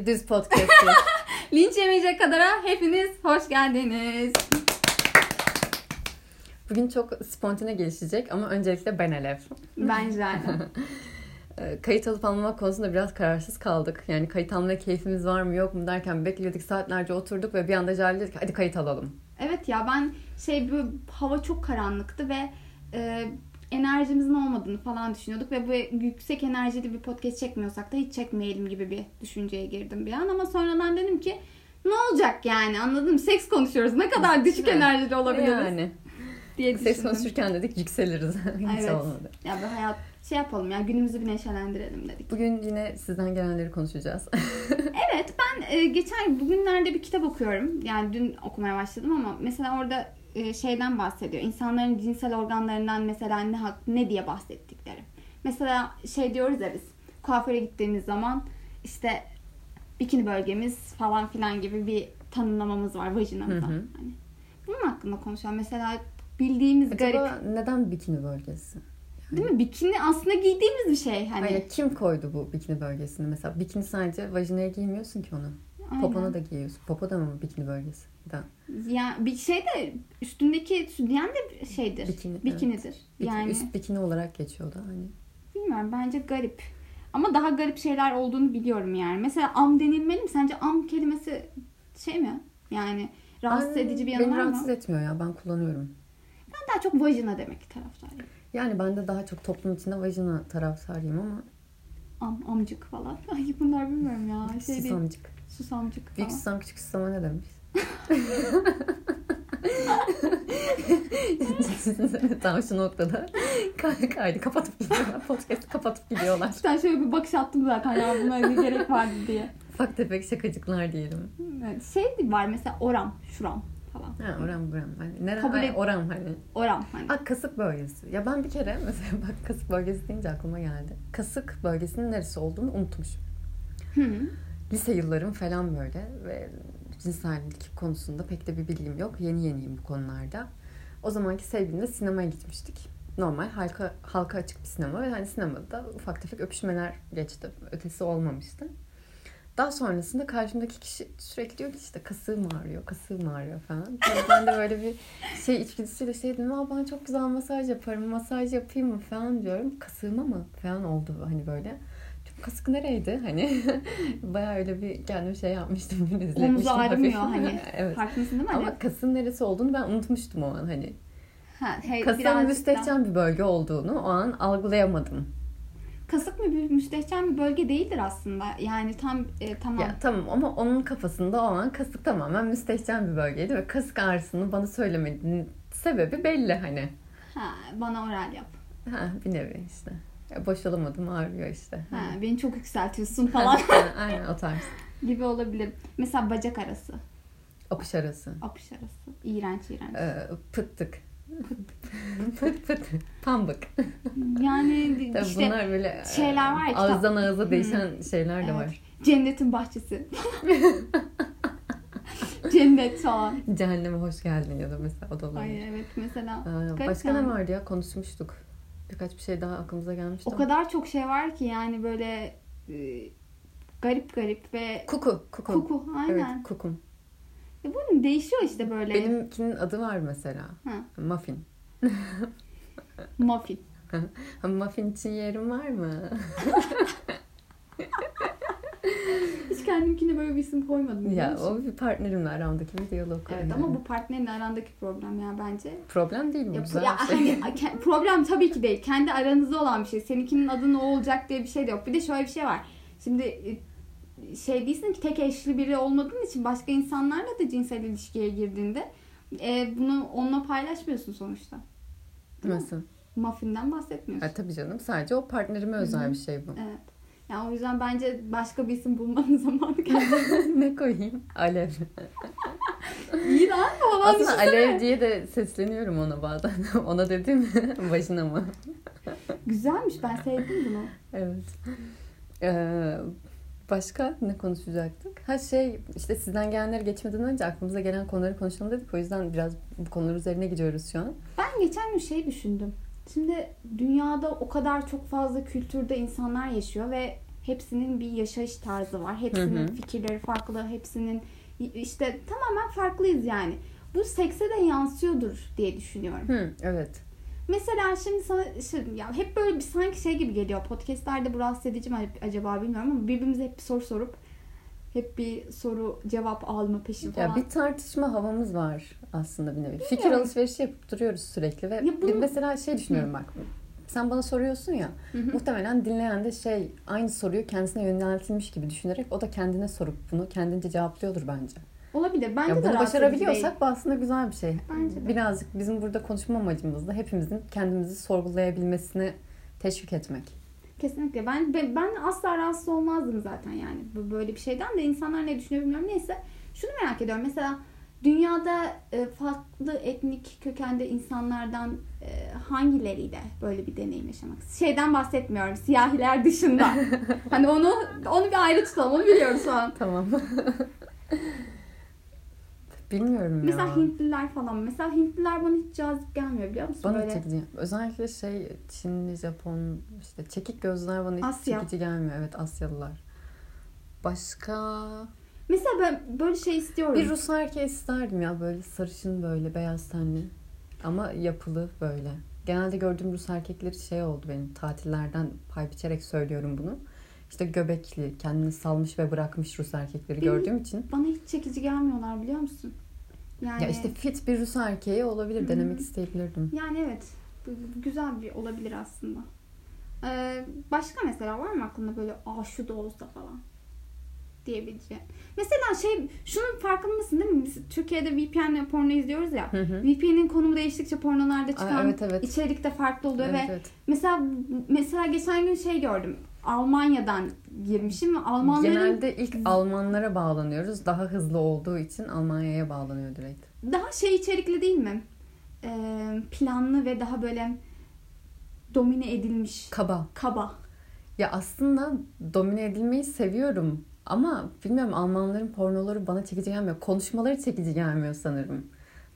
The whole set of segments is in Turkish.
Bir düz podcast. Linç yemeyecek kadara hepiniz hoş geldiniz. Bugün çok spontane gelişecek ama öncelikle ben Alev. Ben Jale. Ee, Kayıt alıp almamak konusunda biraz kararsız kaldık. Yani kayıt almaya keyfimiz var mı yok mu derken bekledik saatlerce oturduk ve bir anda Jale dedi ki hadi kayıt alalım. evet ya ben şey bu hava çok karanlıktı ve e, enerjimizin olmadığını falan düşünüyorduk ve bu yüksek enerjili bir podcast çekmiyorsak da hiç çekmeyelim gibi bir düşünceye girdim bir an ama sonradan dedim ki ne olacak yani anladın mı? Seks konuşuyoruz. Ne kadar düşük enerjili olabiliriz Yani diye seks konuşurken dedik yükseliriz. Hiç Evet. olmadı. Ya bir hayat şey yapalım ya günümüzü bir neşelendirelim dedik. Bugün yine sizden gelenleri konuşacağız. Evet ben e, geçen bugünlerde bir kitap okuyorum. Yani dün okumaya başladım ama mesela orada e, şeyden bahsediyor. İnsanların cinsel organlarından mesela ne ne diye bahsettikleri. Mesela şey diyoruz ya biz kuaföre gittiğimiz zaman işte bikini bölgemiz falan filan gibi bir tanımlamamız var vajinamızda. Hani bunun hakkında konuşalım. Mesela bildiğimiz Acaba garip neden bikini bölgesi? Değil mi? Bikini aslında giydiğimiz bir şey hani. Hayır, kim koydu bu bikini bölgesini? Mesela bikini sadece vajinaya giymiyorsun ki onu. Aynen. Popona da giyiyorsun. Popo da mı bikini bölgesi? Da. Ya bir şey de üstündeki sütyen de şeydir. Bikini, Bikinidir. Bik- Yani Üst bikini olarak geçiyor da hani. bilmiyorum bence garip. Ama daha garip şeyler olduğunu biliyorum yani. Mesela am denilmeli mi? Sence am kelimesi şey mi? Yani rahatsız Ben- edici bir yanı Beni var mı? rahatsız etmiyor ya. Ben kullanıyorum. Ben daha çok vajina demek taraftarıyım. Yani ben de daha çok toplum içinde vajina taraftarıyım ama Am, amcık falan. Ay bunlar bilmiyorum ya. Şey değil. susamcık. Susamcık Büyük falan. susam küçük susama ne demiş? Tam şu noktada kay- kaydı kapatıp gidiyorlar. Podcast'ı kapatıp gidiyorlar. Ben şöyle bir bakış attım zaten ya buna ne gerek vardı diye. Ufak tefek şakacıklar diyelim. Evet, şey var mesela oram, şuram falan. Ha, oram buram. Hani, nere, Kabul Ay, oram hani. Oram hani. Aa, kasık bölgesi. Ya ben bir kere mesela bak kasık bölgesi deyince aklıma geldi. Kasık bölgesinin neresi olduğunu unutmuşum. Hı. Lise yıllarım falan böyle ve cinsellik konusunda pek de bir bilgim yok. Yeni yeniyim bu konularda. O zamanki sevgilimle sinemaya gitmiştik. Normal halka, halka açık bir sinema ve hani sinemada ufak tefek öpüşmeler geçti. Ötesi olmamıştı. Daha sonrasında karşımdaki kişi sürekli diyor ki işte kasığım ağrıyor, kasığım ağrıyor falan. Sonra ben de böyle bir şey içgüdüsüyle şey dedim. Aa ben çok güzel masaj yaparım, masaj yapayım mı falan diyorum. Kasığıma mı falan oldu hani böyle. Çok kasık nereydi hani? Bayağı öyle bir kendim şey yapmıştım. Omuz ağrımıyor hani. evet. Farkındasın değil mi? Hani, Ama kasın neresi olduğunu ben unutmuştum o an hani. ha, hey, Kasın birazcık daha- müstehcen bir bölge olduğunu o an algılayamadım. Kasık mı bir müstehcen bir bölge değildir aslında. Yani tam e, tamam. Ya tamam ama onun kafasında o an kasık tamamen müstehcen bir bölgeydi ve kasık ağrısını bana söylemediğinin sebebi belli hani. Ha, bana oral yap. Ha bir nevi işte. Ya boşalamadım ağrıyor işte. Ha, beni çok yükseltiyorsun falan Aynen o tarz. gibi olabilir. Mesela bacak arası, Apış arası. apış arası. İğrenç iğrenç. Ee, pıttık. Pıt pıt. Pambık. Yani Tabii işte bunlar böyle e, şeyler var ya, kitap- ağızdan ağza değişen şeyler de Evet. var. cennetin bahçesi. Cennet falan. Cehenneme hoş geldin ya da mesela o da olabilir. Ay evet mesela. Ee, başka ne vardı ya konuşmuştuk. Birkaç bir şey daha aklımıza gelmişti. O kadar çok şey var ki yani böyle e, garip garip ve Kuku. Kuku. koku aynen. Evet kukum. Ya bu değişiyor işte böyle. Benimkinin adı var mesela. Ha. Muffin. Muffin. Muffin için yerim var mı? Hiç kendimkine böyle bir isim koymadım. ya o bir partnerimle aramdaki bir diyalog. Evet yani. ama bu partnerin arandaki problem ya bence. problem değil mi? Ya, Güzel ya şey. hani problem tabii ki değil. Kendi aranızda olan bir şey. Seninkinin adı ne olacak diye bir şey de yok. Bir de şöyle bir şey var. Şimdi e, şey değilsin ki tek eşli biri olmadığın için başka insanlarla da cinsel ilişkiye girdiğinde e, bunu onunla paylaşmıyorsun sonuçta. Değil mi? Nasıl? Muffin'den bahsetmiyorsun. Ha, tabii canım sadece o partnerime özel bir şey bu. Evet. Yani o yüzden bence başka bir isim bulmanın zamanı geldi. ne koyayım? Alev. İyi lan falan Aslında düşünsene. Alev diye de sesleniyorum ona bazen. ona dedim başına mı? Güzelmiş ben sevdim bunu. Evet. Ee, başka ne konuşacaktık? Ha şey işte sizden gelenleri geçmeden önce aklımıza gelen konuları konuşalım dedik. O yüzden biraz bu konular üzerine gidiyoruz şu an. Ben geçen gün şey düşündüm. Şimdi dünyada o kadar çok fazla kültürde insanlar yaşıyor ve Hepsinin bir yaşayış tarzı var. Hepsinin Hı hı. fikirleri farklı. Hepsinin işte tamamen farklıyız yani. Bu sekse de yansıyordur diye düşünüyorum. Hı, evet. Mesela şimdi sana şimdi ya hep böyle bir sanki şey gibi geliyor. Podcast'lerde bu rahatsız edici mi acaba bilmiyorum ama birbirimize hep bir soru sorup hep bir soru cevap alma peşi falan. Ya bir tartışma havamız var aslında bir nevi. Fikir Bilmiyorum. alışverişi yapıp duruyoruz sürekli ve Ya bunu- mesela şey düşünüyorum bak. Sen bana soruyorsun ya. Hı hı. Muhtemelen dinleyen de şey aynı soruyu kendisine yöneltilmiş gibi düşünerek o da kendine sorup bunu kendince cevaplıyordur bence. Olabilir. Bence Ya de bunu başarabiliyorsak bu aslında güzel bir şey. Bence de. Birazcık bizim burada konuşma amacımız da hepimizin kendimizi sorgulayabilmesini teşvik etmek. Kesinlikle. Ben, ben ben asla rahatsız olmazdım zaten yani bu böyle bir şeyden de insanlar ne düşünüyor bilmiyorum. Neyse şunu merak ediyorum. Mesela dünyada e, farklı etnik kökende insanlardan e, hangileriyle böyle bir deneyim yaşamak? Şeyden bahsetmiyorum. Siyahiler dışında. hani onu onu bir ayrı tutalım. Onu biliyoruz falan. Tamam. Bilmiyorum Mesela ya. Hintliler falan. Mesela Hintliler bana hiç cazip gelmiyor biliyor musun? Bana böyle çekici. Özellikle şey Çinli, Japon işte çekik gözler bana hiç Asya. çekici gelmiyor. Evet Asyalılar. Başka Mesela ben böyle şey istiyorum. bir Rus erkeği isterdim ya böyle sarışın böyle beyaz tenli ama yapılı böyle. Genelde gördüğüm Rus erkekleri şey oldu benim tatillerden pay biçerek söylüyorum bunu. İşte göbekli, kendini salmış ve bırakmış Rus erkekleri Benim- gördüğüm için. Bana hiç çekici gelmiyorlar biliyor musun? Yani Ya işte fit bir Rus erkeği olabilir, Hı. denemek isteyebilirdim. Yani evet. Güzel bir olabilir aslında. Ee, başka mesela var mı aklında böyle aa şu da olsa falan diyebileceğin. Mesela şey şunun farkındasın değil mi? Biz Türkiye'de VPN'le porno izliyoruz ya. VPN'in konumu değiştikçe pornolarda çıkan Aa, evet evet. içerik de farklı oluyor Evet, ve evet. mesela mesela geçen gün şey gördüm. Almanya'dan girmişim ve Almanların Genelde ilk Almanlara bağlanıyoruz. Daha hızlı olduğu için Almanya'ya bağlanıyor direkt. daha şey içerikli değil mi? Ee, planlı ve daha böyle domine edilmiş Kaba. kaba. Ya aslında domine edilmeyi seviyorum. Ama bilmiyorum Almanların pornoları bana çekici gelmiyor. Konuşmaları çekici gelmiyor sanırım.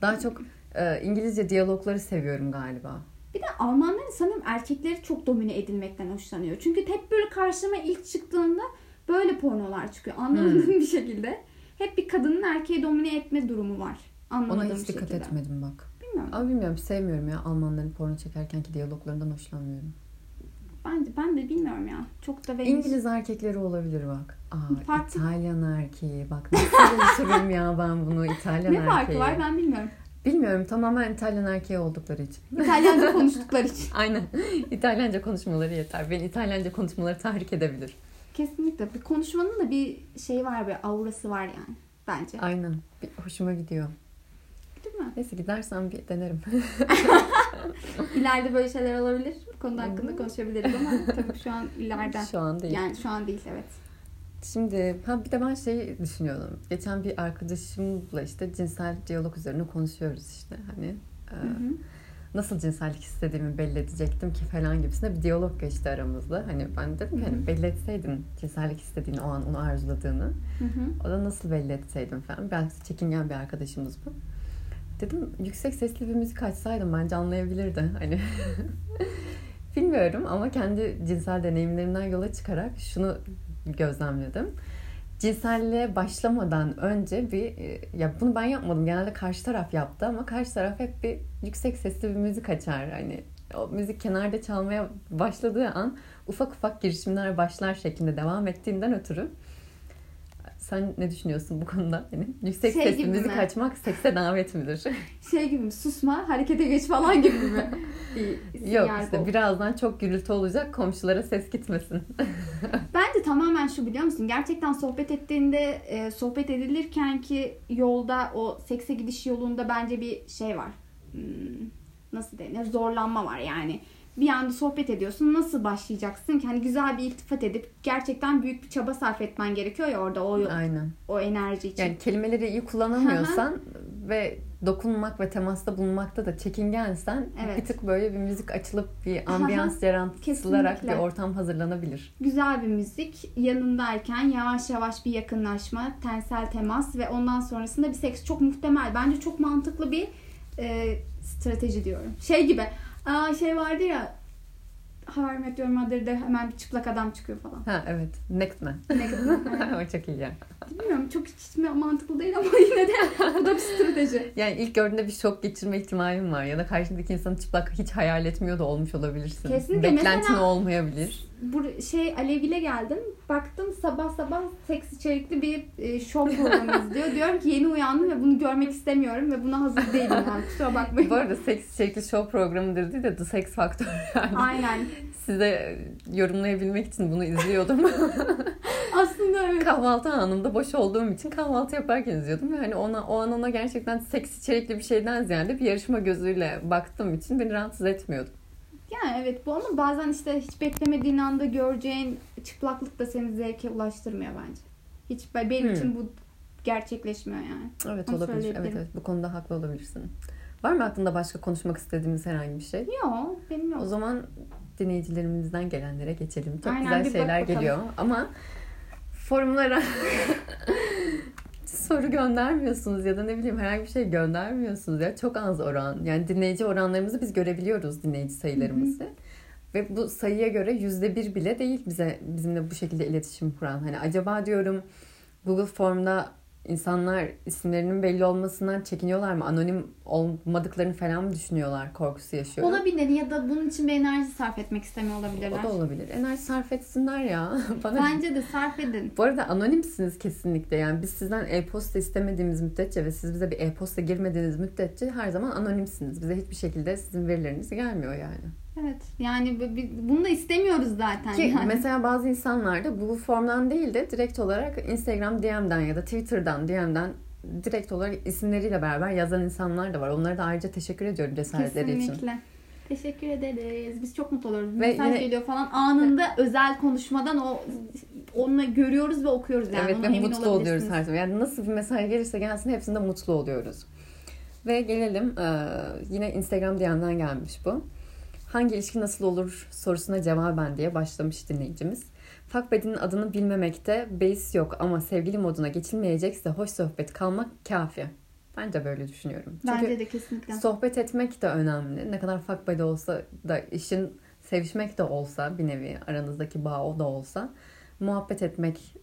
Daha çok e, İngilizce diyalogları seviyorum galiba. Bir de Almanların sanırım erkekleri çok domine edilmekten hoşlanıyor. Çünkü hep böyle karşıma ilk çıktığında böyle pornolar çıkıyor. Anlamadığım bir şekilde. Hep bir kadının erkeği domine etme durumu var. Anlamadığım Ona hiç dikkat şekilde. etmedim bak. Bilmiyorum. Ama bilmiyorum sevmiyorum ya Almanların porno çekerkenki diyaloglarından hoşlanmıyorum. Bence ben de bilmiyorum ya. Çok da benim İngiliz erkekleri olabilir bak. Aa, Farklı- İtalyan erkeği. Bak nasıl unuturum ya ben bunu İtalyan ne farkı erkeği. var ben bilmiyorum. Bilmiyorum tamamen İtalyan erkeği oldukları için. İtalyanca konuştukları için. Aynen. İtalyanca konuşmaları yeter. Beni İtalyanca konuşmaları tahrik edebilir. Kesinlikle. Bir konuşmanın da bir şey var, bir aurası var yani. Bence. Aynen. Bir hoşuma gidiyor. Değil mi? Neyse gidersen bir denerim. İleride böyle şeyler olabilir. Bu konu hakkında konuşabiliriz ama tabii şu an ileriden. Şu an değil. Yani şu an değil evet. Şimdi ha bir de ben şey düşünüyordum. Geçen bir arkadaşımla işte cinsel diyalog üzerine konuşuyoruz işte hani. e, Hı hı. nasıl cinsellik istediğimi belli edecektim ki falan gibisine bir diyalog geçti aramızda. Hani ben dedim ki hani belli etseydin cinsellik istediğini o an onu arzuladığını. Hı hı. O da nasıl belli etseydim falan. Ben çekingen bir arkadaşımız bu. Dedim yüksek sesli bir müzik açsaydım bence anlayabilirdi. Hani bilmiyorum ama kendi cinsel deneyimlerimden yola çıkarak şunu gözlemledim. Cinselliğe başlamadan önce bir e, ya bunu ben yapmadım. Genelde karşı taraf yaptı ama karşı taraf hep bir yüksek sesli bir müzik açar. Hani o müzik kenarda çalmaya başladığı an ufak ufak girişimler başlar şeklinde devam ettiğinden ötürü sen ne düşünüyorsun bu konuda? Hani yüksek Şey sesli gibi müzik mi? açmak sekse davet midir? Şey gibi mi? Susma, harekete geç falan gibi mi? Yok işte bu. birazdan çok gürültü olacak komşulara ses gitmesin. Bence tamamen şu biliyor musun? Gerçekten sohbet ettiğinde, e, sohbet edilirken ki yolda o sekse gidiş yolunda bence bir şey var. Hmm, nasıl denir? Zorlanma var yani. Bir anda sohbet ediyorsun. Nasıl başlayacaksın ki? Hani güzel bir iltifat edip gerçekten büyük bir çaba sarf etmen gerekiyor ya orada o Aynen. o enerji için. Yani kelimeleri iyi kullanamıyorsan ve dokunmak ve temasta bulunmakta da çekingensen Evet. bir tık böyle bir müzik açılıp bir ambiyans yaratılarak bir ortam hazırlanabilir. güzel bir müzik yanındayken yavaş yavaş bir yakınlaşma, tensel temas ve ondan sonrasında bir seks çok muhtemel. Bence çok mantıklı bir e, strateji diyorum. Şey gibi, aa, şey vardı ya How I Met Your Mother'da hemen bir çıplak adam çıkıyor falan. Ha evet. Next Man. Ne kadar? o çok iyi ya. Bilmiyorum çok hiç mantıklı değil ama yine de bu da bir strateji. Yani ilk gördüğünde bir şok geçirme ihtimalin var. Ya da karşındaki insanı çıplak hiç hayal etmiyor da olmuş olabilirsin. Kesinlikle. Beklentin Mesela- olmayabilir. Bu şey Alevgil'e geldim. Baktım sabah sabah seks içerikli bir e, show programı izliyor. Diyorum ki yeni uyandım ve bunu görmek istemiyorum ve buna hazır değilim yani. Kusura bakmayın. Bu arada seks içerikli show programıdır değil de The Sex Factor yani. Aynen. Size yorumlayabilmek için bunu izliyordum. Aslında evet. kahvaltı anında boş olduğum için kahvaltı yaparken izliyordum. Ve hani ona, o an ona gerçekten seks içerikli bir şeyden ziyade bir yarışma gözüyle baktığım için beni rahatsız etmiyordu. Yani evet bu ama bazen işte hiç beklemediğin anda göreceğin çıplaklık da seni zevke ulaştırmıyor bence. Hiç benim Hmm. için bu gerçekleşmiyor yani. Evet Onu olabilir. Evet, evet bu konuda haklı olabilirsin. Var mı aklında başka konuşmak istediğimiz herhangi bir şey? Yok benim yok. O zaman dinleyicilerimizden gelenlere geçelim. Çok Aynen, güzel şeyler geliyor ama forumlara soru göndermiyorsunuz ya da ne bileyim herhangi bir şey göndermiyorsunuz ya çok az oran. Yani dinleyici oranlarımızı biz görebiliyoruz dinleyici sayılarımızı. Ve bu sayıya göre yüzde bir bile değil bize bizimle bu şekilde iletişim kuran. Hani acaba diyorum Google Form'da insanlar isimlerinin belli olmasından çekiniyorlar mı? Anonim olmadıklarını falan mı düşünüyorlar? Korkusu yaşıyor. Olabilir ya da bunun için bir enerji sarf etmek istemiyor olabilirler. O da olabilir. Enerji sarf etsinler ya. Bana... Bence de sarf edin. Bu arada anonimsiniz kesinlikle. Yani biz sizden e-posta istemediğimiz müddetçe ve siz bize bir e-posta girmediğiniz müddetçe her zaman anonimsiniz. Bize hiçbir şekilde sizin verileriniz gelmiyor yani. Evet. Yani bunu da istemiyoruz zaten. Ki yani. mesela bazı insanlar da bu formdan değil de direkt olarak Instagram DM'den ya da Twitter'dan DM'den direkt olarak isimleriyle beraber yazan insanlar da var. Onlara da ayrıca teşekkür ediyorum cesaretleri için. Kesinlikle. Teşekkür ederiz. Biz çok mutlu oluyoruz. Ve Mesaj yine- geliyor falan. Anında özel konuşmadan o onunla görüyoruz ve okuyoruz yani. evet Ona ve mutlu oluyoruz her zaman. Yani nasıl bir mesaj gelirse gelsin hepsinde mutlu oluyoruz. Ve gelelim yine Instagram DM'den gelmiş bu. Hangi ilişki nasıl olur sorusuna cevaben diye başlamış dinleyicimiz. Fuckbuddy'nin adını bilmemekte beis yok ama sevgili moduna geçilmeyecekse hoş sohbet kalmak kafi. Ben de böyle düşünüyorum. Çünkü Bence de kesinlikle. sohbet etmek de önemli. Ne kadar fuckbuddy olsa da işin sevişmek de olsa bir nevi aranızdaki bağ o da olsa muhabbet etmek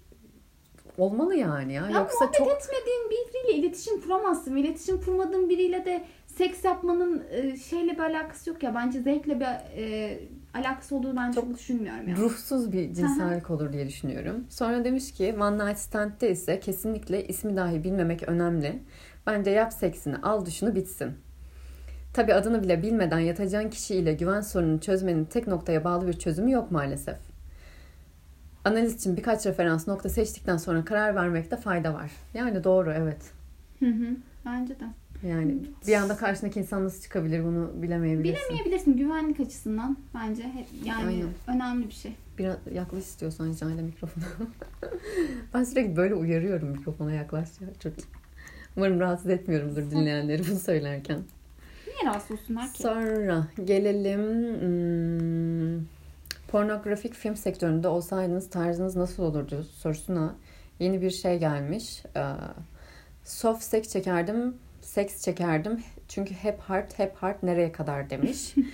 olmalı yani ya. Ya Yoksa muhabbet çok etmediğin biriyle iletişim kuramazsın. İletişim kurmadığın biriyle de seks yapmanın e, şeyle bir alakası yok ya. Bence zevkle bir e, alakası olduğunu ben çok, düşünmüyorum ya. ruhsuz bir cinsellik olur diye düşünüyorum. Sonra demiş ki One Night Stand'de ise kesinlikle ismi dahi bilmemek önemli. Bence yap seksini al duşunu bitsin. Tabi adını bile bilmeden yatacağın kişiyle güven sorununu çözmenin tek noktaya bağlı bir çözümü yok maalesef. Analiz için birkaç referans nokta seçtikten sonra karar vermekte fayda var. Yani doğru evet. Hı hı. Bence de. Yani bir anda karşındaki insan nasıl çıkabilir bunu bilemeyebilirsin. Bilemeyebilirsin güvenlik açısından bence hep yani Aynen. önemli bir şey. Biraz yaklaş istiyorsan Cale mikrofona. ben sürekli böyle uyarıyorum mikrofona yaklaş ya çocuk. Umarım rahatsız etmiyorumdur dinleyenleri bunu söylerken. Niye rahatsız olsunlar ki? Sonra gelelim hmm, pornografik film sektöründe olsaydınız tarzınız nasıl olurdu sorusuna yeni bir şey gelmiş. Ee, soft sex çekerdim, seks çekerdim. Çünkü hep hard, hep hard nereye kadar demiş.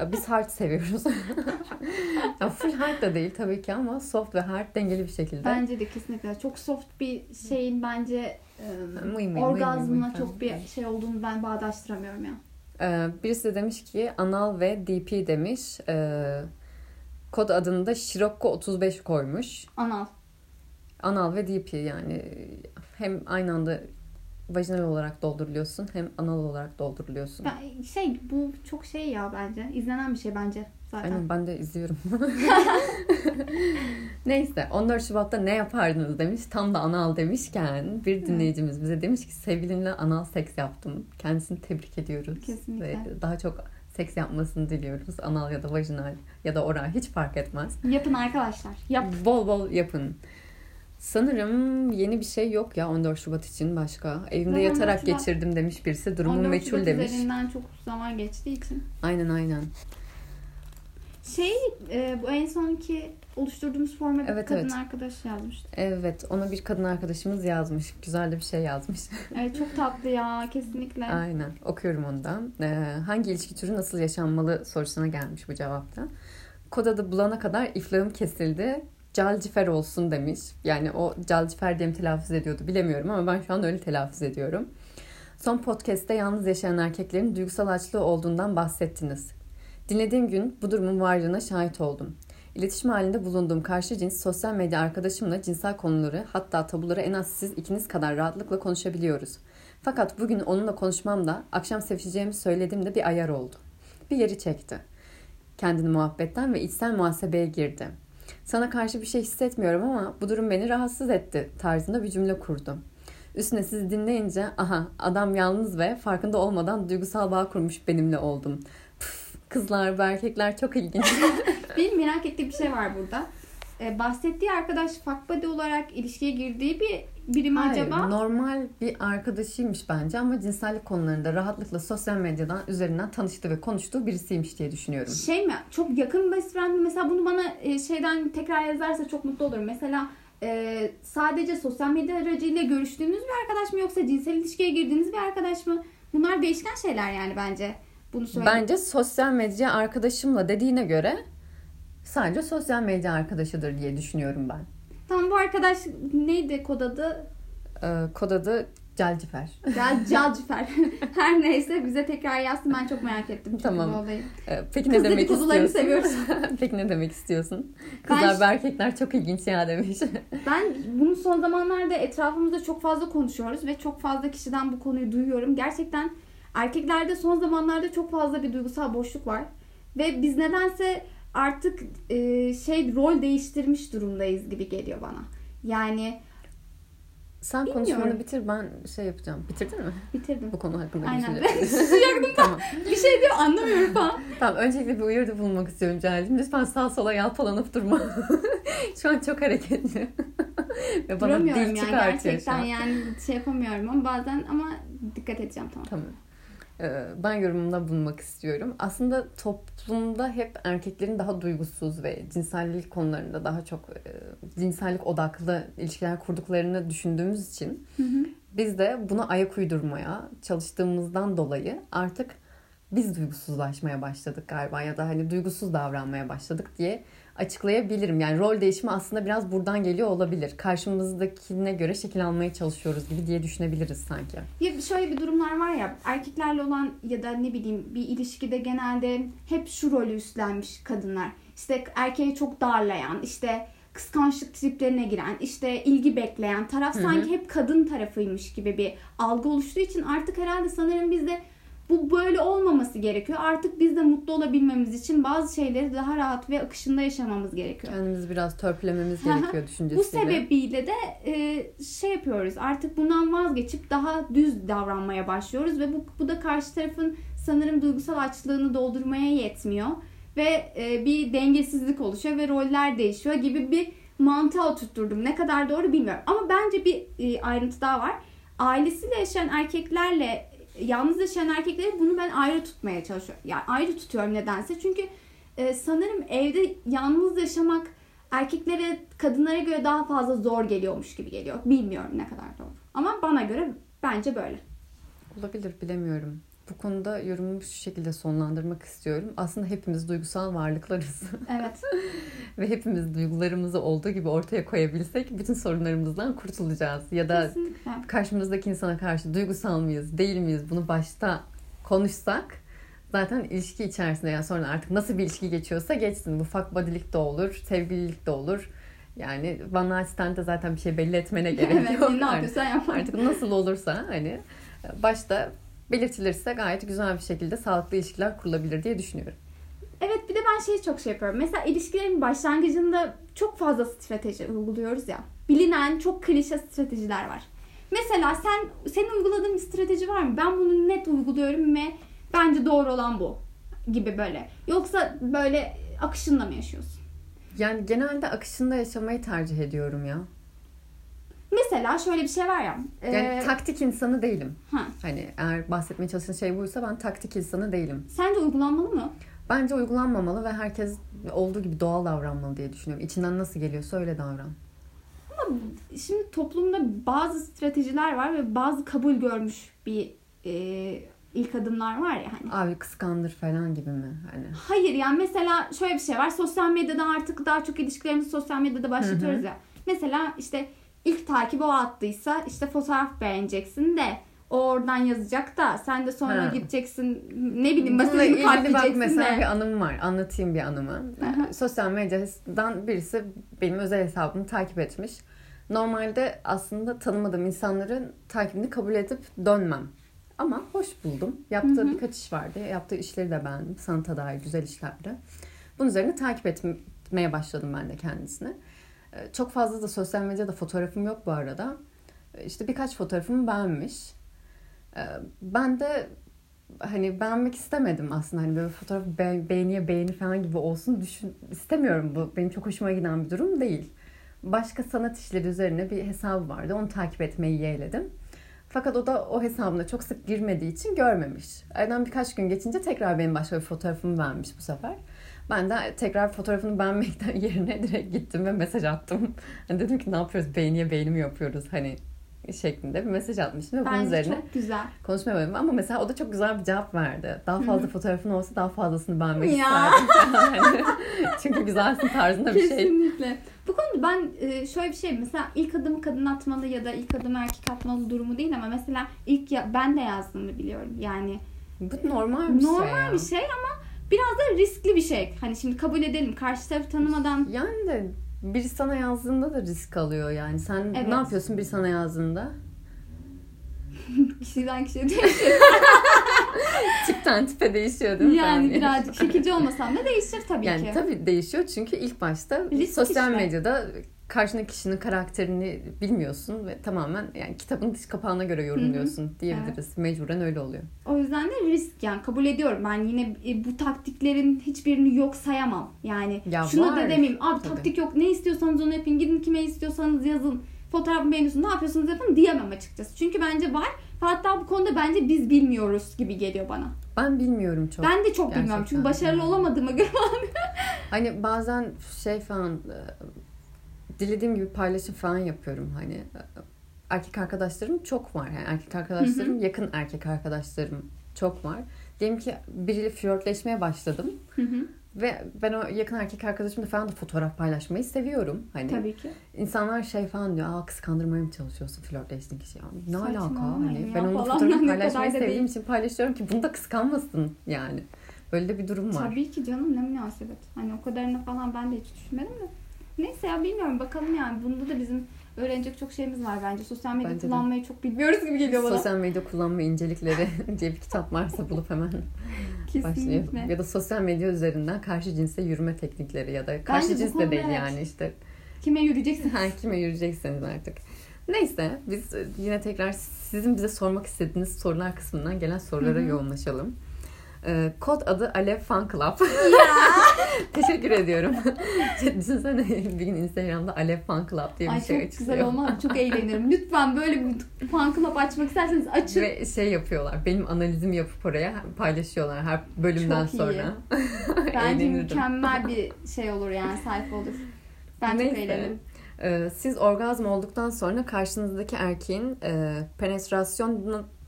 Ee, Biz hard seviyoruz. ya full hard da değil tabii ki ama soft ve hard dengeli bir şekilde. Bence de kesinlikle. Çok soft bir şeyin bence e, Mıy mıy, mıy orgazmına mıy çok bir şey olduğunu ben bağdaştıramıyorum ya. Ee, birisi de demiş ki anal ve DP demiş. Ee, kod adını da Scirocco 35 koymuş. Anal. Anal ve DP yani hem aynı anda vajinal olarak dolduruluyorsun hem anal olarak dolduruluyorsun. Ben, şey bu çok şey ya bence. İzlenen bir şey bence zaten. Aynen ben de izliyorum. Neyse 14 Şubat'ta ne yapardınız demiş. Tam da anal demişken bir dinleyicimiz bize demiş ki sevgilimle anal seks yaptım. Kendisini tebrik ediyoruz. Kesinlikle. Ve daha çok seks yapmasını diliyoruz. Anal ya da vajinal ya da oral hiç fark etmez. Yapın arkadaşlar. Yap. Bol bol yapın. Sanırım yeni bir şey yok ya 14 Şubat için başka. Evimde Zaten yatarak 14 Şubat- geçirdim demiş birisi. Durumum 14 meçhul Şubat demiş. üzerinden çok zaman geçtiği için. Aynen aynen. Şey e, bu en sonki oluşturduğumuz forma bir Evet, kadın evet. arkadaş yazmıştı. Evet ona bir kadın arkadaşımız yazmış. Güzel de bir şey yazmış. Evet çok tatlı ya kesinlikle. Aynen okuyorum onu da. Ee, hangi ilişki türü nasıl yaşanmalı sorusuna gelmiş bu cevapta. kod adı bulana kadar iflahım kesildi. Calcifer olsun demiş. Yani o Calcifer diye mi telaffuz ediyordu bilemiyorum ama ben şu an öyle telaffuz ediyorum. Son podcast'te yalnız yaşayan erkeklerin duygusal açlığı olduğundan bahsettiniz. Dinlediğim gün bu durumun varlığına şahit oldum. İletişim halinde bulunduğum karşı cins sosyal medya arkadaşımla cinsel konuları hatta tabuları en az siz ikiniz kadar rahatlıkla konuşabiliyoruz. Fakat bugün onunla konuşmamda akşam sevişeceğimi söylediğimde bir ayar oldu. Bir yeri çekti. Kendini muhabbetten ve içsel muhasebeye girdi. Sana karşı bir şey hissetmiyorum ama bu durum beni rahatsız etti tarzında bir cümle kurdu. Üstüne sizi dinleyince aha adam yalnız ve farkında olmadan duygusal bağ kurmuş benimle oldum. Püf, kızlar ve erkekler çok ilginç. Benim merak ettiğim bir şey var burada. Ee, bahsettiği arkadaş fuck buddy olarak ilişkiye girdiği bir biri mi Hayır, acaba? normal bir arkadaşıymış bence ama cinsellik konularında rahatlıkla sosyal medyadan üzerinden tanıştığı ve konuştuğu birisiymiş diye düşünüyorum. Şey mi? Çok yakın best friend? Mesela bunu bana e, şeyden tekrar yazarsa çok mutlu olurum. Mesela e, sadece sosyal medya aracıyla görüştüğünüz bir arkadaş mı yoksa cinsel ilişkiye girdiğiniz bir arkadaş mı? Bunlar değişken şeyler yani bence. Bunu söyle. Bence sosyal medya arkadaşımla dediğine göre sadece sosyal medya arkadaşıdır diye düşünüyorum ben. Tamam bu arkadaş neydi kod adı? Ee, kod adı Calcifer. Cal Calcifer. Her neyse bize tekrar yazsın. Ben çok merak ettim. Tamam. olayı. Ee, peki ne Kız demek dedikodularını istiyorsun? seviyoruz. peki ne demek istiyorsun? Ben- Kızlar ve erkekler çok ilginç ya demiş. Ben bunu son zamanlarda etrafımızda çok fazla konuşuyoruz ve çok fazla kişiden bu konuyu duyuyorum. Gerçekten erkeklerde son zamanlarda çok fazla bir duygusal boşluk var. Ve biz nedense artık e, şey rol değiştirmiş durumdayız gibi geliyor bana. Yani Sen Bilmiyorum. konuşmanı bitir ben şey yapacağım. Bitirdin mi? bitirdim. Bu konu hakkında Aynen. Susacaktım tamam. bir şey diyor anlamıyorum falan. Tamam öncelikle bir uyarıda bulunmak istiyorum Cahal'cim. Lütfen sağa sola yalpalanıp durma. şu an çok hareketli. Ve bana Duramıyorum dil yani gerçekten an. yani şey yapamıyorum ama bazen ama dikkat edeceğim tamam. Tamam. Ee, Ben yorumumda bulunmak istiyorum. Aslında toplumda hep erkeklerin daha duygusuz ve cinsellik konularında daha çok e, cinsellik odaklı ilişkiler kurduklarını düşündüğümüz için Hı hı. biz de buna ayak uydurmaya çalıştığımızdan dolayı artık biz duygusuzlaşmaya başladık galiba ya da hani duygusuz davranmaya başladık diye açıklayabilirim. Yani rol değişimi aslında biraz buradan geliyor olabilir. Karşımızdakine göre şekil almaya çalışıyoruz gibi diye düşünebiliriz sanki. Ya şöyle bir durumlar var ya erkeklerle olan ya da ne bileyim bir ilişkide genelde hep şu rolü üstlenmiş kadınlar. İşte erkeği çok darlayan, işte kıskançlık triplerine giren, işte ilgi bekleyen taraf sanki hep kadın tarafıymış gibi bir algı oluştuğu için artık herhalde sanırım bizde bu böyle olmaması gerekiyor. Artık biz de mutlu olabilmemiz için bazı şeyleri daha rahat ve akışında yaşamamız gerekiyor. Kendimizi biraz törpülememiz gerekiyor düşüncesiyle. Bu sebebiyle de e, şey yapıyoruz artık bundan vazgeçip daha düz davranmaya başlıyoruz ve bu, bu da karşı tarafın sanırım duygusal açlığını doldurmaya yetmiyor ve e, bir dengesizlik oluşuyor ve roller değişiyor gibi bir mantığa oturtturdum. Ne kadar doğru bilmiyorum ama bence bir e, ayrıntı daha var. Ailesiyle yaşayan erkeklerle yalnız yaşayan erkekleri bunu ben ayrı tutmaya çalışıyorum. Yani ayrı tutuyorum nedense çünkü e, sanırım evde yalnız yaşamak erkeklere kadınlara göre daha fazla zor geliyormuş gibi geliyor. Bilmiyorum ne kadar doğru. Ama bana göre bence böyle. Olabilir bilemiyorum. Bu konuda yorumumu şu şekilde sonlandırmak istiyorum. Aslında hepimiz duygusal varlıklarız. Evet. Ve hepimiz duygularımızı olduğu gibi ortaya koyabilsek bütün sorunlarımızdan kurtulacağız. Ya da Kesinlikle. karşımızdaki insana karşı duygusal mıyız, değil miyiz bunu başta konuşsak zaten ilişki içerisinde yani sonra artık nasıl bir ilişki geçiyorsa geçsin. Bu fuck buddy'lik de olur, sevgililik de olur. Yani bana asistente zaten bir şey belli etmene gerek evet. yok. Ne yapıyorsan yap. Artık nasıl olursa hani başta belirtilirse gayet güzel bir şekilde sağlıklı ilişkiler kurulabilir diye düşünüyorum. Evet bir de ben şeyi çok şey yapıyorum. Mesela ilişkilerin başlangıcında çok fazla strateji uyguluyoruz ya. Bilinen çok klişe stratejiler var. Mesela sen senin uyguladığın bir strateji var mı? Ben bunu net uyguluyorum ve bence doğru olan bu gibi böyle. Yoksa böyle akışında mı yaşıyorsun? Yani genelde akışında yaşamayı tercih ediyorum ya. Mesela şöyle bir şey var ya. Yani e, taktik insanı değilim. ha, Hani eğer bahsetmeye çalıştığın şey buysa ben taktik insanı değilim. sence uygulanmalı mı? Bence uygulanmamalı ve herkes olduğu gibi doğal davranmalı diye düşünüyorum. İçinden nasıl geliyorsa öyle davran. Şimdi toplumda bazı stratejiler var ve bazı kabul görmüş bir e, ilk adımlar var ya hani. Abi kıskandır falan gibi mi? Hani. Hayır yani mesela şöyle bir şey var. Sosyal medyada artık daha çok ilişkilerimizi sosyal medyada başlatıyoruz Hı hı. ya. Mesela işte ilk takip o attıysa işte fotoğraf beğeneceksin de o oradan yazacak da sen de sonra Ha. gideceksin ne bileyim bak kalpleyeceksin mesela de. bir anım var. Anlatayım bir anımı. Aha. Sosyal medyadan birisi benim özel hesabımı takip etmiş. Normalde aslında tanımadığım insanların takibini kabul edip dönmem. Ama hoş buldum. Yaptığı Hı hı. birkaç iş vardı. Yaptığı işleri de beğendim. Sanata dair güzel işlerdi. Bunun üzerine takip etmeye başladım ben de kendisini. Ee, Çok fazla da sosyal medyada fotoğrafım yok bu arada. Ee, İşte birkaç fotoğrafımı beğenmiş. Ee, Ben de hani beğenmek istemedim aslında. Hani böyle fotoğraf be- beğeniye beğeni falan gibi olsun düşün istemiyorum bu. Benim çok hoşuma giden bir durum değil. Başka sanat işleri üzerine bir hesabı vardı. Onu takip etmeyi yeğledim. Fakat o da o hesabına çok sık girmediği için görmemiş. Aradan birkaç gün geçince tekrar benim başka bir fotoğrafımı beğenmiş bu sefer. Ben de tekrar fotoğrafını beğenmekten yerine direkt gittim ve mesaj attım. Hani dedim ki ne yapıyoruz? Beğeniye beğeni mi yapıyoruz? Hani şeklinde bir mesaj atmıştım ve bunun Bence üzerine çok güzel. konuşmaya başladım. Ama mesela o da çok güzel bir cevap verdi. Daha fazla fotoğrafın olsa daha fazlasını beğenmek Ya. isterdim. Yani Çünkü güzelsin tarzında bir şey. Kesinlikle. Bu konuda ben e, şöyle bir şey mesela ilk adımı kadın atmalı ya da ilk adımı erkek atmalı durumu değil ama mesela ilk ya, ben de yazdığımı biliyorum. Yani Bu normal bir şey normal bir şey ama biraz da riskli bir şey. Hani şimdi kabul edelim karşı tarafı tanımadan Yani de biri sana yazdığında da risk alıyor yani. Sen Evet. ne yapıyorsun biri sana yazdığında? kişiden kişiye değişiyor. Tipten tipe değişiyor değil mi? yani birazcık çekici olmasam da değişir tabii Yani ki. tabii değişiyor çünkü ilk başta Risk sosyal işte. medyada karşındaki kişinin karakterini bilmiyorsun ve tamamen yani kitabın dış kapağına göre yorumluyorsun diyebiliriz. Mecburen öyle oluyor. O yüzden de risk yani kabul ediyorum. Ben yine e, bu taktiklerin hiçbirini yok sayamam. Yani Ya şunu var. da demeyeyim. Abi Tabii. taktik yok. Ne istiyorsanız onu yapın. Gidin kime istiyorsanız yazın. Fotoğrafımı beğeniyorsunuz. Ne yapıyorsunuz yapın diyemem açıkçası. Çünkü bence var. Hatta bu konuda bence biz bilmiyoruz gibi geliyor bana. Ben bilmiyorum çok. ben de çok bilmiyorum. gerçekten. Çünkü başarılı olamadığıma göre Hani bazen şey falan e, dilediğim gibi paylaşım falan yapıyorum hani erkek arkadaşlarım çok var yani erkek arkadaşlarım yakın erkek arkadaşlarım çok var. Diyelim ki biriyle flörtleşmeye başladım Hı hı. ve ben o yakın erkek arkadaşımla falan da fotoğraf paylaşmayı seviyorum. Hani Tabii ki. insanlar şey falan diyor, aa kıskandırmaya mı çalışıyorsun flörtleştiğin kişi? Ya, ne alaka? Saçmalamayın Hani ya ben Ne kadar paylaşmayı sevdiğim değil. için paylaşıyorum ki bunu da kıskanmasın yani. Böyle de bir durum var. Tabii ki canım ne münasebet. Hani o kadarını falan ben de hiç düşünmedim de. Neyse ya bilmiyorum bakalım yani. Bunda da bizim öğrenecek çok şeyimiz var bence. Sosyal medya Bence de. kullanmayı çok bilmiyoruz gibi geliyor bana. Sosyal medya kullanma incelikleri diye bir kitap varsa bulup hemen. Kesinlikle. Ya da sosyal medya üzerinden karşı cinse yürüme teknikleri ya da karşı Bence cins de değil evet. yani işte Kime yürüyeceksin? her kime yürüyecekseniz artık. Neyse biz yine tekrar sizin bize sormak istediğiniz sorular kısmından gelen sorulara Hı hı. yoğunlaşalım. Ee, kod adı Alev Fan Club. Teşekkür ediyorum. Düşünsene bir gün Instagram'da Alev Fan Club diye bir Ay şey çok güzel açılıyor. olmaz. Çok eğlenirim. Lütfen böyle bir fan club açmak isterseniz açın. Ve şey yapıyorlar. Benim analizimi yapıp oraya paylaşıyorlar her bölümden Çok iyi. sonra. Bence mükemmel bir şey olur yani sayfa olur. Ben çok Neyse. eğlenirim. Ee, siz orgazm olduktan sonra karşınızdaki erkeğin e,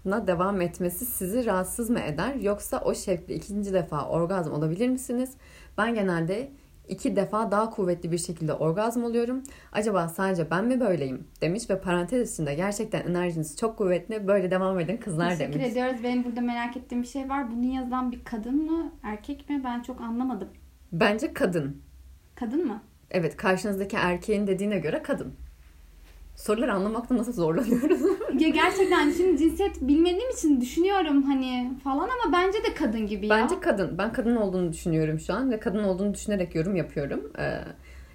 penetrasyonuna devam etmesi sizi rahatsız mı eder? Yoksa o şekilde ikinci defa orgazm olabilir misiniz? Ben genelde iki defa daha kuvvetli bir şekilde orgazm oluyorum. Acaba sadece ben mi böyleyim? Demiş ve parantez içinde gerçekten enerjiniz çok kuvvetli. Böyle devam edin kızlar Teşekkür demiş. ediyoruz. Benim burada merak ettiğim bir şey var. Bunu yazan bir kadın mı, erkek mi? Ben çok anlamadım. Bence kadın. Kadın mı? Evet karşınızdaki erkeğin dediğine göre kadın. Soruları anlamakta nasıl zorlanıyoruz? Ya gerçekten şimdi cinsiyet bilmediğim için düşünüyorum hani falan ama bence de kadın gibi ya. Bence kadın. Ben kadın olduğunu düşünüyorum şu an ve kadın olduğunu düşünerek yorum yapıyorum. Ee,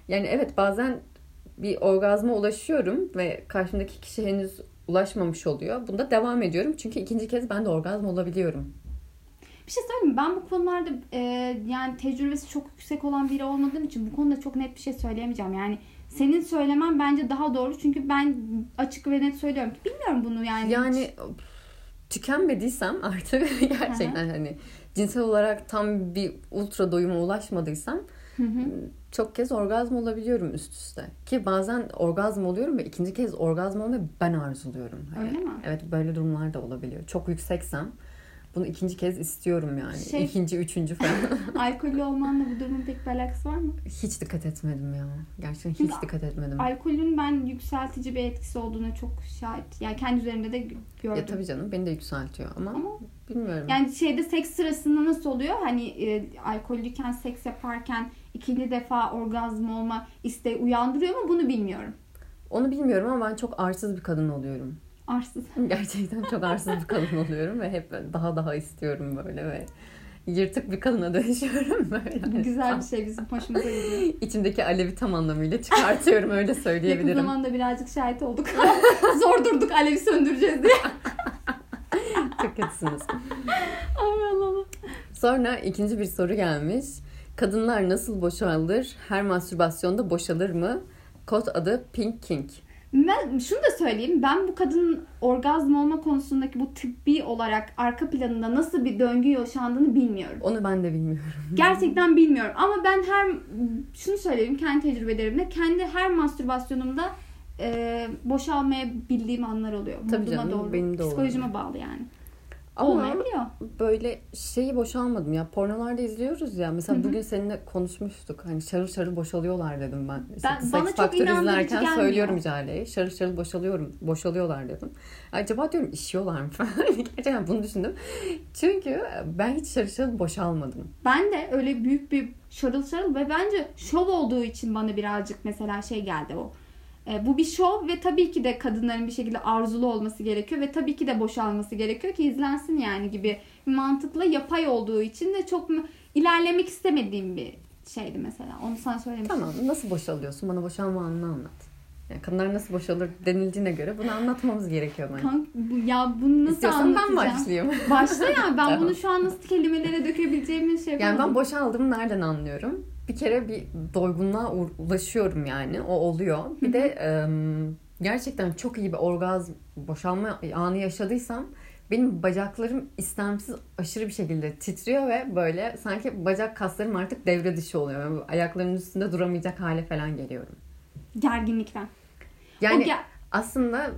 yani evet bazen bir orgazma ulaşıyorum ve karşımdaki kişi henüz ulaşmamış oluyor. Bunda devam ediyorum çünkü ikinci kez ben de orgazm olabiliyorum. Bir şey söyleyeyim mi? Ben bu konularda e, yani tecrübesi çok yüksek olan biri olmadığım için bu konuda çok net bir şey söyleyemeyeceğim. Yani senin söylemen bence daha doğru çünkü ben açık ve net söylüyorum ki bilmiyorum bunu yani. Yani tükenmediysem artık gerçekten hani cinsel olarak tam bir ultra doyuma ulaşmadıysam çok kez orgazm olabiliyorum üst üste. Ki bazen orgazm oluyorum ve ikinci kez orgazm olmayı ben arzuluyorum. Hani, Öyle mi? Evet böyle durumlar da olabiliyor. Çok yükseksem bunu ikinci kez istiyorum yani. Şey- İkinci, üçüncü falan. Alkollü olmanla bu durumun pek bir alakası var mı? hiç dikkat etmedim ya. Gerçekten Çünkü hiç dikkat etmedim. Alkolün ben yükseltici bir etkisi olduğunu çok şahit. Yani kendi üzerimde de gördüm. Ya tabii canım beni de yükseltiyor ama, Ama bilmiyorum. yani şeyde seks sırasında nasıl oluyor? Hani e, alkollüyken seks yaparken ikinci defa orgazm olma isteği uyandırıyor mu bunu bilmiyorum. Onu bilmiyorum ama ben çok arsız bir kadın oluyorum. Arsız. Gerçekten çok arsız bir kadın oluyorum ve hep daha daha istiyorum böyle ve yırtık bir kadına dönüşüyorum böyle. Bu güzel bir şey bizim hoşumuza gidiyor. İçimdeki alevi tam anlamıyla çıkartıyorum öyle Yakın söyleyebilirim. zamanda birazcık şahit olduk. Zor durduk alevi söndüreceğiz diye. Çok kötüsünüz. Ay Allah'ım. Sonra ikinci bir soru gelmiş. Kadınlar nasıl boşalır? Her mastürbasyonda boşalır mı? Kod adı Pink King. Ben şunu da söyleyeyim. Ben bu kadının orgazm olma konusundaki bu tıbbi olarak arka planında nasıl bir döngü yaşandığını bilmiyorum. Onu ben de bilmiyorum. Gerçekten bilmiyorum. Ama ben her şunu söyleyeyim kendi tecrübelerimle kendi her mastürbasyonumda e, boşalmaya bildiğim anlar oluyor. Tabii Moduma canım, doğru. benim de Psikolojime bağlı yani. Ama Olmayabiliyor. böyle şeyi boşalmadım ya. Pornolarda izliyoruz ya. Mesela Hı hı. bugün seninle konuşmuştuk. Hani şarıl şarıl boşalıyorlar dedim ben. İşte Ben- bana çok izlerken gelmiyor. söylüyorum Cale'ye. Şarıl şarıl boşalıyorum, boşalıyorlar dedim. Acaba diyorum işiyorlar mı falan. Gerçekten bunu düşündüm. Çünkü ben hiç şarıl şarıl boşalmadım. Ben de öyle büyük bir şarıl şarıl ve bence şov olduğu için bana birazcık mesela şey geldi o. E, bu bir şov ve tabii ki de kadınların bir şekilde arzulu olması gerekiyor ve tabii ki de boşalması gerekiyor ki izlensin yani gibi bir mantıkla yapay olduğu için de çok ilerlemek istemediğim bir şeydi mesela. Onu sana söylemiştim. Tamam nasıl boşalıyorsun? Bana boşalma anını anlat. Yani kadınlar nasıl boşalır denildiğine göre bunu anlatmamız gerekiyor bence. Kanka, bu, ya bunu nasıl İstiyorsan ben anlatacağım? başlayayım. Başla ya ben Tamam. bunu şu an nasıl kelimelere dökebileceğimi şey Yani yapamadım. ben boşaldım nereden anlıyorum? Bir kere bir doygunluğa ulaşıyorum yani. O oluyor. Bir de gerçekten çok iyi bir orgazm boşalma anı yaşadıysam benim bacaklarım istemsiz aşırı bir şekilde titriyor ve böyle sanki bacak kaslarım artık devre dışı oluyor. Yani ayaklarımın üstünde duramayacak hale falan geliyorum. Gerginlikten. Yani ge- aslında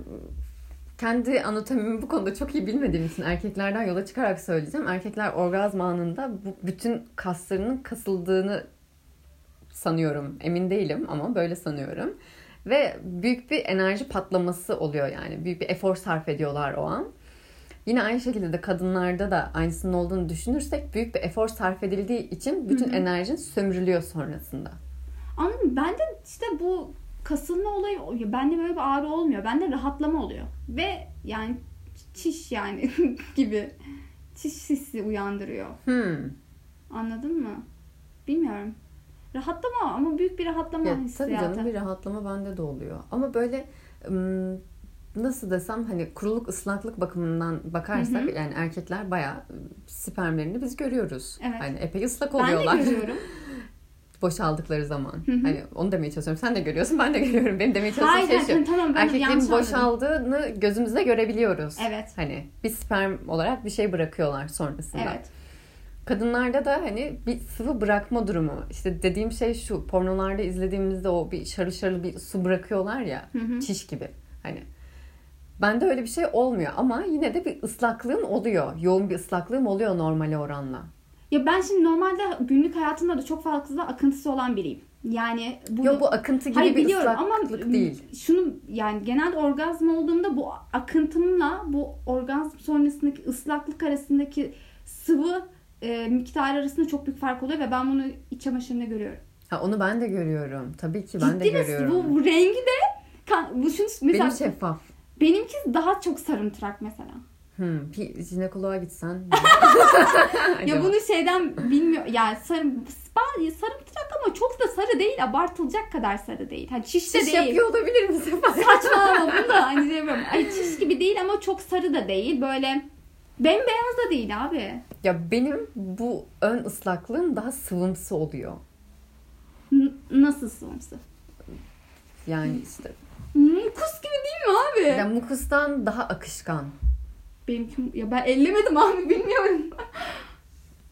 kendi anatomimi bu konuda çok iyi bilmediğim için erkeklerden yola çıkarak söyleyeceğim. Erkekler orgazm anında bu bütün kaslarının kasıldığını sanıyorum. Emin değilim ama böyle sanıyorum. Ve büyük bir enerji patlaması oluyor yani. Büyük bir efor sarf ediyorlar o an. Yine aynı şekilde de kadınlarda da aynısının olduğunu düşünürsek büyük bir efor sarf edildiği için bütün Hı hı. enerjin sömürülüyor sonrasında. Anladın mı? Bende işte bu kasılma olayı oluyor. Bende böyle bir ağrı olmuyor. Bende rahatlama oluyor. Ve yani çiş yani gibi. Çiş hissi uyandırıyor. Hmm. Anladın mı? Bilmiyorum. Rahatlama ama büyük bir rahatlama Ya, tabii hissiyatı. canım bir rahatlama bende de oluyor. Ama böyle nasıl desem hani kuruluk ıslaklık bakımından bakarsak Hı hı. yani erkekler bayağı spermlerini biz görüyoruz. Evet. Hani epey ıslak Ben oluyorlar de görüyorum. boşaldıkları zaman. Hı hı. Hani onu demeye çalışıyorum. Sen de görüyorsun, ben de görüyorum. Benim demeye çalıştığım Hayır, şey şu. tamam ben Erkeklerin yanlış anladım. boşaldığını gözümüzde görebiliyoruz. Evet. Hani bir sperm olarak bir şey bırakıyorlar sonrasında. Evet. Kadınlarda da hani bir sıvı bırakma durumu. İşte dediğim şey şu. Pornolarda izlediğimizde o bir şarıl şarıl bir su bırakıyorlar ya. Hı hı. Çiş gibi. Hani bende öyle bir şey olmuyor ama yine de bir ıslaklığım oluyor. Yoğun bir ıslaklığım oluyor normale oranla. Ya ben şimdi normalde günlük hayatımda da çok fazla akıntısı olan biriyim. Yani bunu... Yok bu akıntı gibi Hayır bir biliyorum ama ıslaklık değil. şunu yani genel orgazm olduğumda bu akıntımla bu orgazm sonrasındaki ıslaklık arasındaki sıvı e, miktarı arasında çok büyük fark oluyor ve ben bunu iç çamaşırında görüyorum. Ha, onu ben de görüyorum. Tabii ki ben de misin? görüyorum. Bu, bu rengi de kan, bu şunu mesela Benim şeffaf. benimki daha çok sarımtırak mesela. Hmm, bir jinekoloğa gitsen. Ya bunu şeyden bilmiyor yani sarı, spa- sarımtırak ama çok da sarı değil abartılacak kadar sarı değil. Hani çiş de Çiş değil. yapıyor olabilir mi? Saçmalama bunu da hani yapıyorum. Ay çiş gibi değil ama çok sarı da değil. Böyle bembeyaz da değil abi. Ya benim bu ön ıslaklığım daha sıvımsı oluyor. N- nasıl sıvımsı? Yani işte Mukus gibi değil mi abi? ya mukustan daha akışkan. Benimki ya ben ellemedim abi bilmiyorum.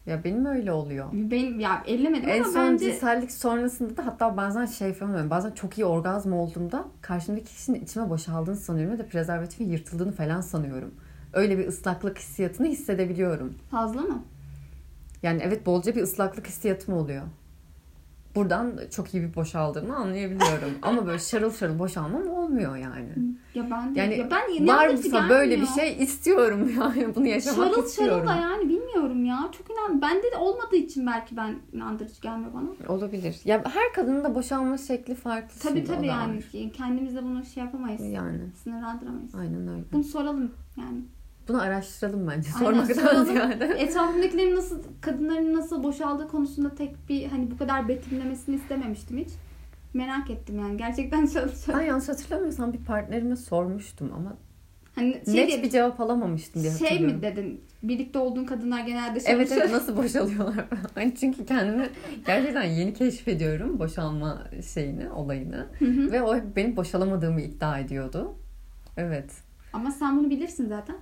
Ya benim öyle oluyor. Benim ya ellemedim En ama son bence cinsellik sonrasında da hatta bazen şey falan. Bazen çok iyi orgazm olduğumda karşımdaki kişinin içime boşaldığını sanıyorum ya da prezervatifin yırtıldığını falan sanıyorum. Öyle bir ıslaklık hissiyatını hissedebiliyorum. Fazla mı? Yani evet bolca bir ıslaklık hissiyatım oluyor. Buradan çok iyi bir boşaldığımı anlayabiliyorum. Ama böyle şarıl şarıl boşalmam olmuyor yani. Ya ben de, Yani ya ben ne Var mısa böyle bir şey istiyorum yani. Bunu yaşamak Şarıl istiyorum. şarıl da yani bilmiyorum ya. Çok inan. Bende de olmadığı için belki ben inandırıcı gelmiyor bana. Olabilir. Ya her kadının da boşalma şekli farklı. Tabii tabii yani. var. Kendimiz de bunu şey yapamayız. Yani Sınırlandıramayız. aynen öyle. Bunu soralım yani. Bunu araştıralım bence. Aynen, Sormaktan ziyade. Etrafımdakilerin nasıl, kadınların nasıl boşaldığı konusunda tek bir hani bu kadar betimlemesini istememiştim hiç. Merak ettim yani. Gerçekten çalışıyor. Ben yanlış hatırlamıyorsam bir partnerime sormuştum ama Hani şey, net diye- bir cevap alamamıştım diye şey hatırlıyorum. mi dedin? Birlikte olduğun kadınlar genelde Evet çalışıyor. evet nasıl boşalıyorlar hani çünkü kendimi gerçekten yeni keşfediyorum boşalma şeyini, olayını. Hı hı. Ve o benim boşalamadığımı iddia ediyordu. Evet. Ama sen bunu bilirsin zaten.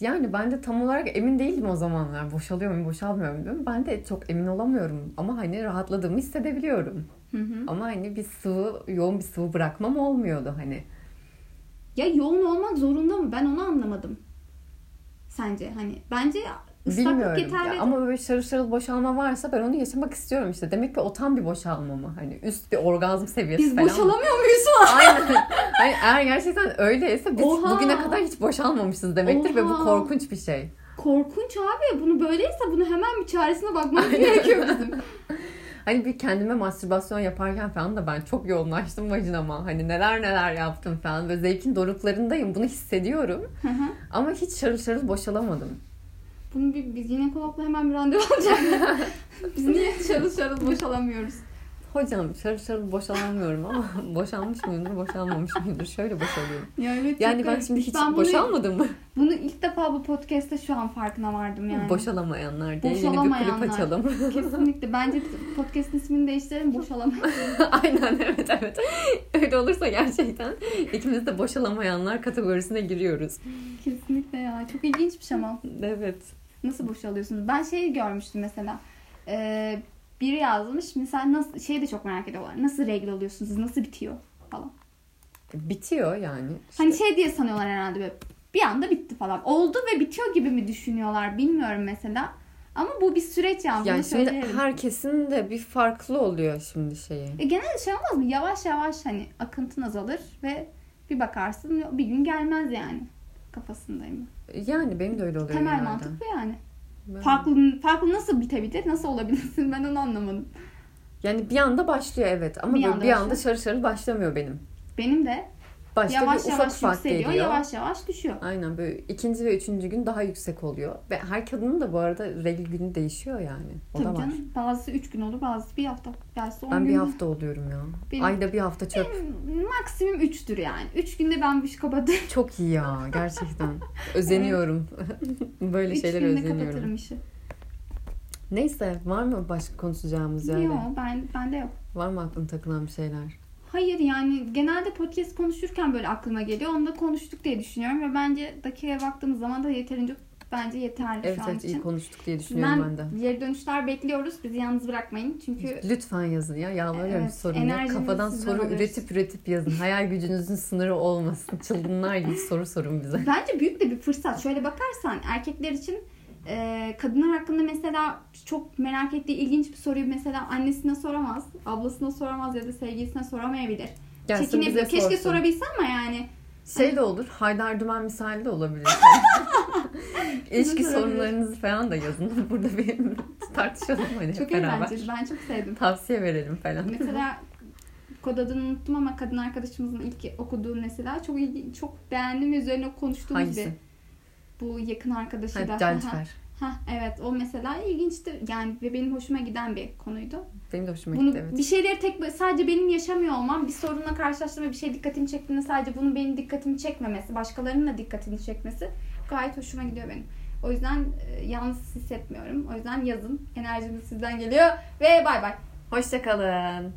Yani ben de tam olarak emin değildim o zamanlar. Boşalıyor muyum, boşalmıyor muyum? Ben de çok emin olamıyorum. Ama hani rahatladığımı hissedebiliyorum. Hı hı. Ama hani bir sıvı, yoğun bir sıvı bırakmam olmuyordu hani. Ya yoğun olmak zorunda mı? Ben onu anlamadım. Sence hani bence Bilmiyorum. yeterli. Ya ama böyle şarıl şarıl boşalma varsa ben onu yaşamak istiyorum işte. Demek ki o tam bir boşalma mı? Hani üst bir orgazm seviyesi Biz falan. mı? boşalamıyor muyuz falan? Aynen. Hani eğer gerçekten öyleyse biz Oha. bugüne kadar hiç boşalmamışız demektir ve bu Oha. korkunç bir şey. Korkunç abi. Bunu böyleyse bunu hemen bir çaresine bakmamız gerekiyor bizim. Hani bir kendime mastürbasyon yaparken falan da ben çok yoğunlaştım vajinama. Hani neler neler yaptım falan. Ve zevkin doruklarındayım. Bunu hissediyorum. Hı hı. Ama hiç şarıl şarıl boşalamadım. Bunu bir, biz ginekologla hemen bir randevu alacağız. biz niye şarıl şarıl boşalamıyoruz? Hocam şarıl şarıl boşalamıyorum ama boşalmış mıyımdır, boşalmamış mıyımdır? Şöyle boşalıyorum. Ya evet, Yani ben şimdi hiç Ben bunu, boşalmadım mı? Bunu ilk defa bu podcast'te şu an farkına vardım yani. Boşalamayanlar diye yeni bir kulüp Boşalamayanlar. açalım. Kesinlikle. Bence podcast'in ismini değiştirelim. Boşalamayız. Aynen evet evet. Öyle olursa gerçekten ikimiz de boşalamayanlar kategorisine giriyoruz. Kesinlikle ya. Çok ilginçmiş ama. Evet. Nasıl boşalıyorsunuz? Ben şey görmüştüm mesela. Ee, biri yazmış. Mesela nasıl şey de çok merak ediyorlar. Nasıl regl oluyorsunuz? Nasıl bitiyor falan. Bitiyor yani. İşte Hani şey diye sanıyorlar herhalde böyle. Bir anda bitti falan. Oldu ve bitiyor gibi mi düşünüyorlar bilmiyorum mesela. Ama bu bir süreç yani. yani şimdi söyleyelim. herkesin de bir farklı oluyor şimdi şeyi. E genelde şey olmaz mı? Yavaş yavaş hani akıntın azalır ve bir bakarsın bir gün gelmez yani. Kafasındayım. Yani benim de öyle oluyor Temel genelde. mantık bu yani. Ben- Farklı, farklı nasıl bitebilir? Nasıl olabilirsin? Ben onu anlamadım. Yani bir anda başlıyor evet ama Bir anda bir anda başlıyor. şarı şarı başlamıyor benim. Benim de Başta yavaş bir ufak yavaş ufak yükseliyor, geliyor. yavaş yavaş düşüyor. Aynen böyle ikinci ve üçüncü gün daha yüksek oluyor. Ve her kadının da bu arada regl günü değişiyor yani. O da Tabii var. canım. Bazısı 3 gün olur, bazısı bir hafta. Bazısı 10 Ben gün. bir hafta oluyorum ya. Benim- Ayda bir hafta çöp. Benim maksimum 3'tür yani. 3 günde ben bu işi kapatırım. Çok iyi ya gerçekten. Özeniyorum. Böyle 3 şeylere günde özeniyorum. kapatırım işi. Neyse var mı başka konuşacağımız yani? Yok ben, bende yok. Var mı aklına takılan bir şeyler? Hayır yani genelde podcast konuşurken böyle aklıma geliyor. Onu da konuştuk diye düşünüyorum ve bence dakikaya baktığımız zaman da yeterince bence yeterli Evet şu an evet için. iyi konuştuk diye düşünüyorum ben, Ben de. geri dönüşler bekliyoruz. Bizi yalnız bırakmayın. Çünkü Lütfen yazın ya. Yalvarıyorum Evet, sorun yok. Kafadan soru alıyoruz. üretip üretip yazın. Hayal gücünüzün sınırı olmasın. Çılgınlar gibi soru sorun bize. bence büyük de bir fırsat. Şöyle bakarsan erkekler için e, kadınlar hakkında mesela çok merak ettiği ilginç bir soruyu mesela annesine soramaz, ablasına soramaz ya da sevgilisine soramayabilir. Gelsin Çekinebilir. bize Keşke sorsun. sorabilsem ama yani Şey de olur. Haydar Dümen misali de olabilir. İlişki sorunlarınızı falan da yazın. Burada bir tartışalım hani çok eğlenceli. Ben çok sevdim. Tavsiye verelim falan. Mesela kod adını unuttum ama kadın arkadaşımızın ilk okuduğu mesela çok ilgi, çok beğendim ve üzerine konuştuğumuz Hangisi? bir. Bu yakın arkadaşıyla. Ha, Cançfer. Ha, evet o mesela ilginçti yani ve benim hoşuma giden bir konuydu. Benim de hoşuma Bunu gitti evet. bir şeyleri tek sadece benim yaşamıyor olmam, bir sorunla karşılaştığımda bir şey dikkatimi çektiğinde sadece bunun benim dikkatimi çekmemesi, başkalarının da dikkatini çekmesi gayet hoşuma gidiyor benim. O yüzden e, yalnız hissetmiyorum. O yüzden yazın. Enerjimiz sizden geliyor ve bay bay. Hoşçakalın.